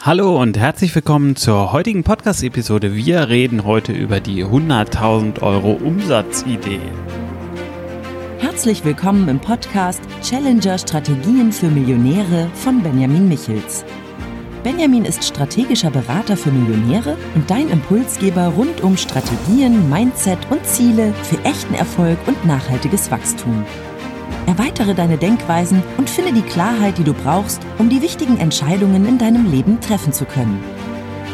Hallo und herzlich willkommen zur heutigen Podcast-Episode. Wir reden heute über die 100.000 Euro Umsatzidee. Herzlich willkommen im Podcast Challenger Strategien für Millionäre von Benjamin Michels. Benjamin ist strategischer Berater für Millionäre und dein Impulsgeber rund um Strategien, Mindset und Ziele für echten Erfolg und nachhaltiges Wachstum. Erweitere deine Denkweisen und finde die Klarheit, die du brauchst, um die wichtigen Entscheidungen in deinem Leben treffen zu können.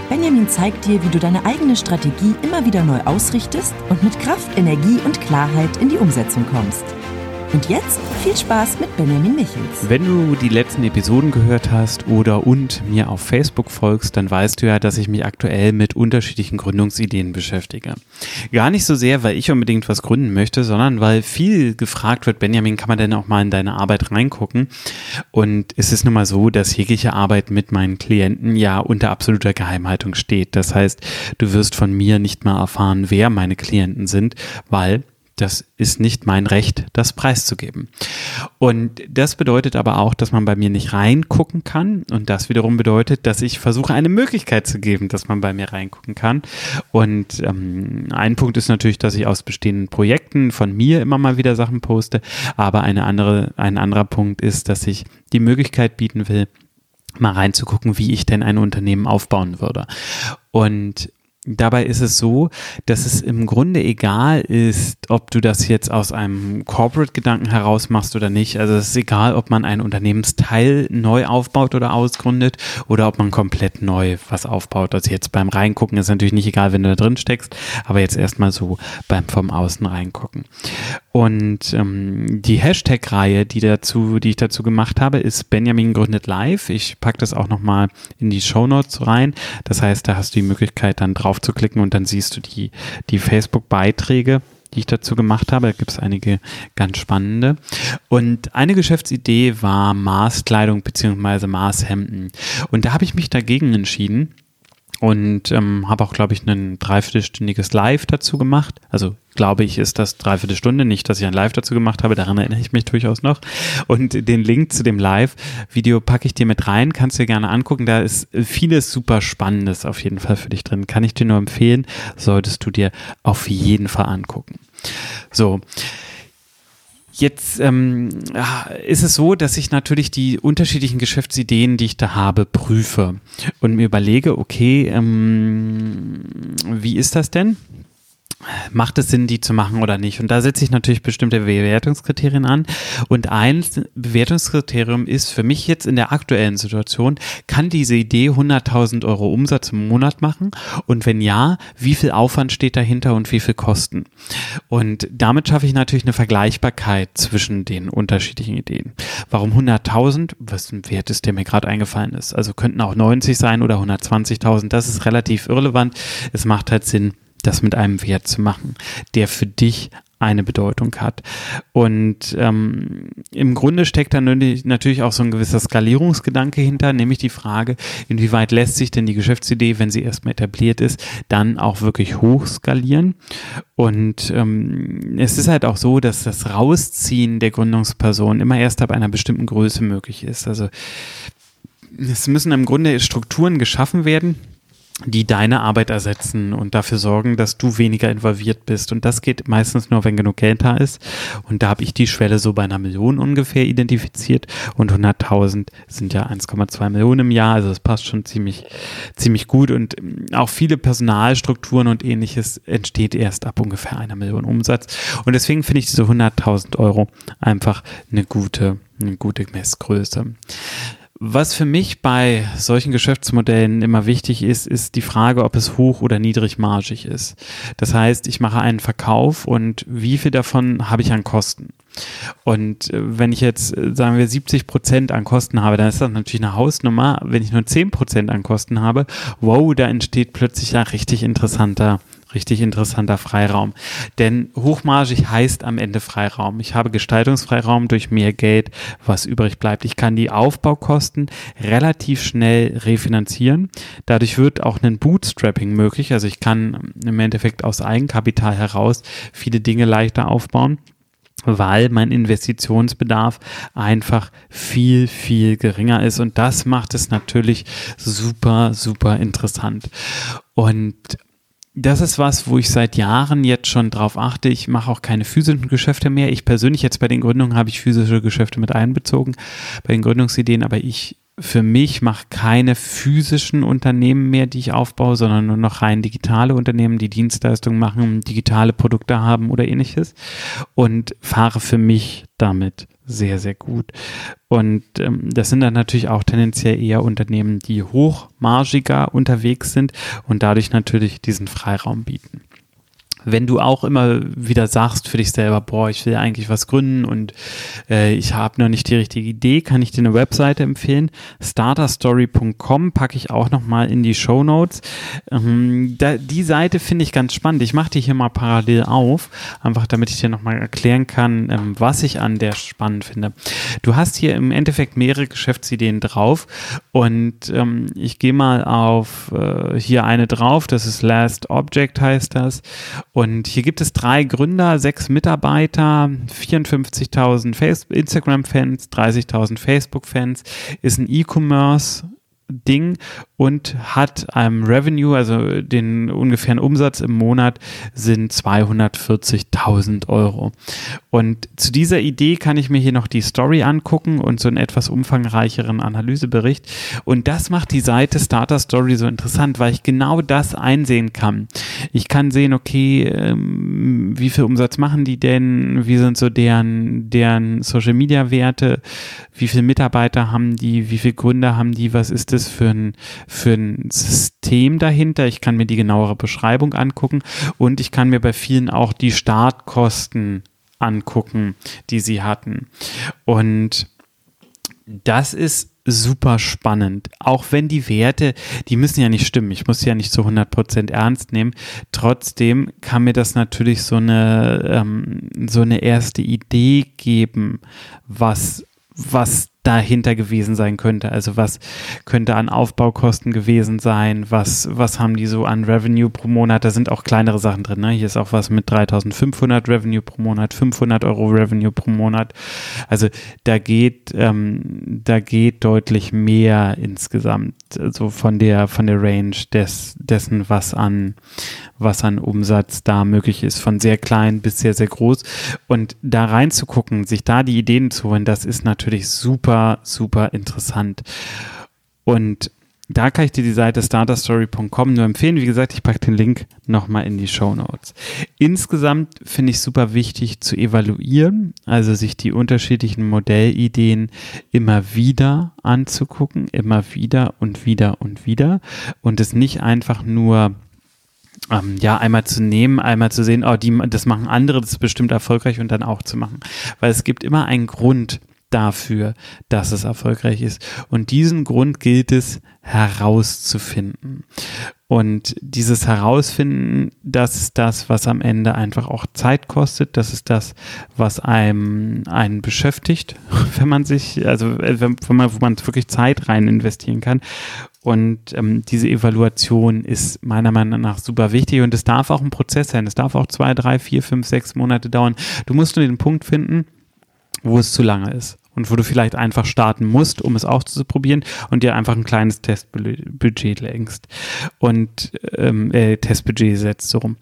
Benjamin zeigt dir, wie du deine eigene Strategie immer wieder neu ausrichtest und mit Kraft, Energie und Klarheit in die Umsetzung kommst. Und jetzt viel Spaß mit Benjamin Michels. Wenn du die letzten Episoden gehört hast oder und mir auf Facebook folgst, dann weißt du ja, dass ich mich aktuell mit unterschiedlichen Gründungsideen beschäftige. Gar nicht so sehr, weil ich unbedingt was gründen möchte, sondern weil viel gefragt wird, Benjamin, kann man denn auch mal in deine Arbeit reingucken? Und es ist nun mal so, dass jegliche Arbeit mit meinen Klienten ja unter absoluter Geheimhaltung steht. Das heißt, du wirst von mir nicht mal erfahren, wer meine Klienten sind, weil das ist nicht mein Recht, das preiszugeben. Und das bedeutet aber auch, dass man bei mir nicht reingucken kann. Und das wiederum bedeutet, dass ich versuche, eine Möglichkeit zu geben, dass man bei mir reingucken kann. Und ähm, ein Punkt ist natürlich, dass ich aus bestehenden Projekten von mir immer mal wieder Sachen poste. Aber eine andere, ein anderer Punkt ist, dass ich die Möglichkeit bieten will, mal reinzugucken, wie ich denn ein Unternehmen aufbauen würde. Und Dabei ist es so, dass es im Grunde egal ist, ob du das jetzt aus einem Corporate-Gedanken heraus machst oder nicht. Also es ist egal, ob man einen Unternehmensteil neu aufbaut oder ausgründet oder ob man komplett neu was aufbaut. Also jetzt beim Reingucken ist natürlich nicht egal, wenn du da drin steckst, aber jetzt erstmal so beim vom Außen reingucken. Und ähm, die Hashtag-Reihe, die dazu, die ich dazu gemacht habe, ist Benjamin gründet live. Ich packe das auch nochmal in die Show Notes rein. Das heißt, da hast du die Möglichkeit, dann drauf zu klicken und dann siehst du die, die Facebook-Beiträge die ich dazu gemacht habe. Da gibt es einige ganz spannende. Und eine Geschäftsidee war Maßkleidung bzw. Maßhemden. Und da habe ich mich dagegen entschieden, und ähm, habe auch, glaube ich, ein dreiviertelstündiges Live dazu gemacht. Also glaube ich, ist das Dreiviertelstunde, nicht, dass ich ein Live dazu gemacht habe, daran erinnere ich mich durchaus noch. Und den Link zu dem Live-Video packe ich dir mit rein, kannst du dir gerne angucken. Da ist vieles super Spannendes auf jeden Fall für dich drin. Kann ich dir nur empfehlen, solltest du dir auf jeden Fall angucken. So. Jetzt ähm, ist es so, dass ich natürlich die unterschiedlichen Geschäftsideen, die ich da habe, prüfe und mir überlege, okay, ähm, wie ist das denn? Macht es Sinn, die zu machen oder nicht? Und da setze ich natürlich bestimmte Bewertungskriterien an. Und ein Bewertungskriterium ist für mich jetzt in der aktuellen Situation, kann diese Idee 100.000 Euro Umsatz im Monat machen? Und wenn ja, wie viel Aufwand steht dahinter und wie viel Kosten? Und damit schaffe ich natürlich eine Vergleichbarkeit zwischen den unterschiedlichen Ideen. Warum 100.000? Was ein Wert ist, der mir gerade eingefallen ist. Also könnten auch 90 sein oder 120.000. Das ist relativ irrelevant. Es macht halt Sinn, das mit einem Wert zu machen, der für dich eine Bedeutung hat. Und ähm, im Grunde steckt da natürlich auch so ein gewisser Skalierungsgedanke hinter, nämlich die Frage, inwieweit lässt sich denn die Geschäftsidee, wenn sie erstmal etabliert ist, dann auch wirklich hoch skalieren. Und ähm, es ist halt auch so, dass das Rausziehen der Gründungsperson immer erst ab einer bestimmten Größe möglich ist. Also es müssen im Grunde Strukturen geschaffen werden, die deine Arbeit ersetzen und dafür sorgen, dass du weniger involviert bist. Und das geht meistens nur, wenn genug Geld da ist. Und da habe ich die Schwelle so bei einer Million ungefähr identifiziert. Und 100.000 sind ja 1,2 Millionen im Jahr. Also das passt schon ziemlich, ziemlich gut. Und auch viele Personalstrukturen und ähnliches entsteht erst ab ungefähr einer Million Umsatz. Und deswegen finde ich diese 100.000 Euro einfach eine gute, eine gute Messgröße. Was für mich bei solchen Geschäftsmodellen immer wichtig ist, ist die Frage, ob es hoch oder niedrigmargig ist. Das heißt, ich mache einen Verkauf und wie viel davon habe ich an Kosten? Und äh, wenn ich jetzt, äh, sagen wir, 70 Prozent an Kosten habe, dann ist das natürlich eine Hausnummer. Wenn ich nur 10 Prozent an Kosten habe, wow, da entsteht plötzlich ein richtig interessanter richtig interessanter Freiraum. Denn hochmargig heißt am Ende Freiraum. Ich habe Gestaltungsfreiraum durch mehr Geld, was übrig bleibt. Ich kann die Aufbaukosten relativ schnell refinanzieren. Dadurch wird auch ein Bootstrapping möglich. Also ich kann im Endeffekt aus Eigenkapital heraus viele Dinge leichter aufbauen. Weil mein Investitionsbedarf einfach viel, viel geringer ist. Und das macht es natürlich super, super interessant. Und das ist was, wo ich seit Jahren jetzt schon drauf achte. Ich mache auch keine physischen Geschäfte mehr. Ich persönlich jetzt bei den Gründungen habe ich physische Geschäfte mit einbezogen, bei den Gründungsideen, aber ich für mich mache keine physischen Unternehmen mehr, die ich aufbaue, sondern nur noch rein digitale Unternehmen, die Dienstleistungen machen, digitale Produkte haben oder ähnliches und fahre für mich damit sehr, sehr gut. Und ähm, das sind dann natürlich auch tendenziell eher Unternehmen, die hochmargiger unterwegs sind und dadurch natürlich diesen Freiraum bieten wenn du auch immer wieder sagst für dich selber, boah, ich will eigentlich was gründen und äh, ich habe noch nicht die richtige Idee, kann ich dir eine Webseite empfehlen. Starterstory.com packe ich auch nochmal in die Show Notes. Ähm, da, die Seite finde ich ganz spannend. Ich mache die hier mal parallel auf, einfach damit ich dir nochmal erklären kann, ähm, was ich an der spannend finde. Du hast hier im Endeffekt mehrere Geschäftsideen drauf und ähm, ich gehe mal auf äh, hier eine drauf, das ist Last Object heißt das und hier gibt es drei Gründer, sechs Mitarbeiter, 54.000 Instagram-Fans, 30.000 Facebook-Fans, ist ein E-Commerce Ding und hat einem Revenue, also den ungefähren Umsatz im Monat sind 240.000 Euro. Und zu dieser Idee kann ich mir hier noch die Story angucken und so einen etwas umfangreicheren Analysebericht. Und das macht die Seite Starter Story so interessant, weil ich genau das einsehen kann. Ich kann sehen, okay, ähm, wie viel Umsatz machen die denn? Wie sind so deren, deren Social Media Werte? Wie viele Mitarbeiter haben die? Wie viele Gründer haben die? Was ist das für ein, für ein System dahinter? Ich kann mir die genauere Beschreibung angucken und ich kann mir bei vielen auch die Startkosten angucken, die sie hatten. Und das ist super spannend. Auch wenn die Werte, die müssen ja nicht stimmen. Ich muss sie ja nicht zu 100% ernst nehmen. Trotzdem kann mir das natürlich so eine, ähm, so eine erste Idee geben, was, was dahinter gewesen sein könnte. Also was könnte an Aufbaukosten gewesen sein? Was, was haben die so an Revenue pro Monat? Da sind auch kleinere Sachen drin. Ne? Hier ist auch was mit 3500 Revenue pro Monat, 500 Euro Revenue pro Monat. Also da geht, ähm, da geht deutlich mehr insgesamt, so also von der, von der Range des, dessen, was an, was an Umsatz da möglich ist, von sehr klein bis sehr, sehr groß. Und da reinzugucken, sich da die Ideen zu holen, das ist natürlich super, super interessant. Und da kann ich dir die Seite starterstory.com nur empfehlen. Wie gesagt, ich packe den Link nochmal in die Show Notes. Insgesamt finde ich super wichtig zu evaluieren, also sich die unterschiedlichen Modellideen immer wieder anzugucken, immer wieder und wieder und wieder und es nicht einfach nur ähm, ja, einmal zu nehmen, einmal zu sehen, oh, die, das machen andere, das ist bestimmt erfolgreich und dann auch zu machen. Weil es gibt immer einen Grund dafür, dass es erfolgreich ist. Und diesen Grund gilt es herauszufinden. Und dieses Herausfinden, das ist das, was am Ende einfach auch Zeit kostet. Das ist das, was einem einen beschäftigt, wenn man sich, also wenn, man, wo man wirklich Zeit rein investieren kann. Und ähm, diese Evaluation ist meiner Meinung nach super wichtig und es darf auch ein Prozess sein. Es darf auch zwei, drei, vier, fünf, sechs Monate dauern. Du musst nur den Punkt finden, wo es zu lange ist und wo du vielleicht einfach starten musst, um es auszuprobieren und dir einfach ein kleines Testbudget längst und ähm, äh, Testbudget setzt so rum.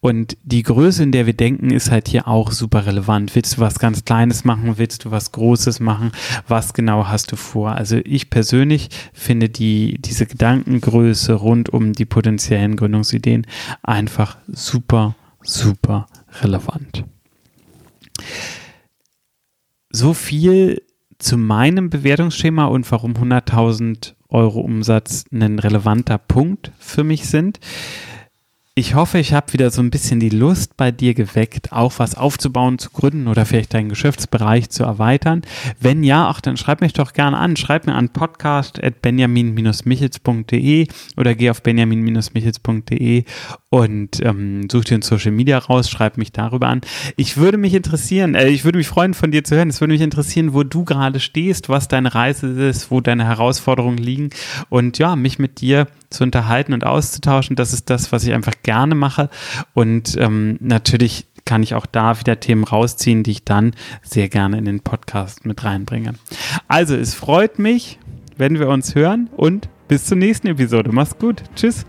Und die Größe, in der wir denken, ist halt hier auch super relevant. Willst du was ganz Kleines machen? Willst du was Großes machen? Was genau hast du vor? Also ich persönlich finde die, diese Gedankengröße rund um die potenziellen Gründungsideen einfach super, super relevant. So viel zu meinem Bewertungsschema und warum 100.000 Euro Umsatz ein relevanter Punkt für mich sind. Ich hoffe, ich habe wieder so ein bisschen die Lust bei dir geweckt, auch was aufzubauen, zu gründen oder vielleicht deinen Geschäftsbereich zu erweitern. Wenn ja, auch dann schreib mich doch gerne an. Schreib mir an podcast.benjamin-michels.de oder geh auf benjamin-michels.de und ähm, such dir ein Social Media raus, schreib mich darüber an. Ich würde mich interessieren, äh, ich würde mich freuen, von dir zu hören. Es würde mich interessieren, wo du gerade stehst, was deine Reise ist, wo deine Herausforderungen liegen und ja, mich mit dir zu unterhalten und auszutauschen. Das ist das, was ich einfach gerne mache. Und ähm, natürlich kann ich auch da wieder Themen rausziehen, die ich dann sehr gerne in den Podcast mit reinbringe. Also, es freut mich, wenn wir uns hören und bis zur nächsten Episode. Mach's gut. Tschüss.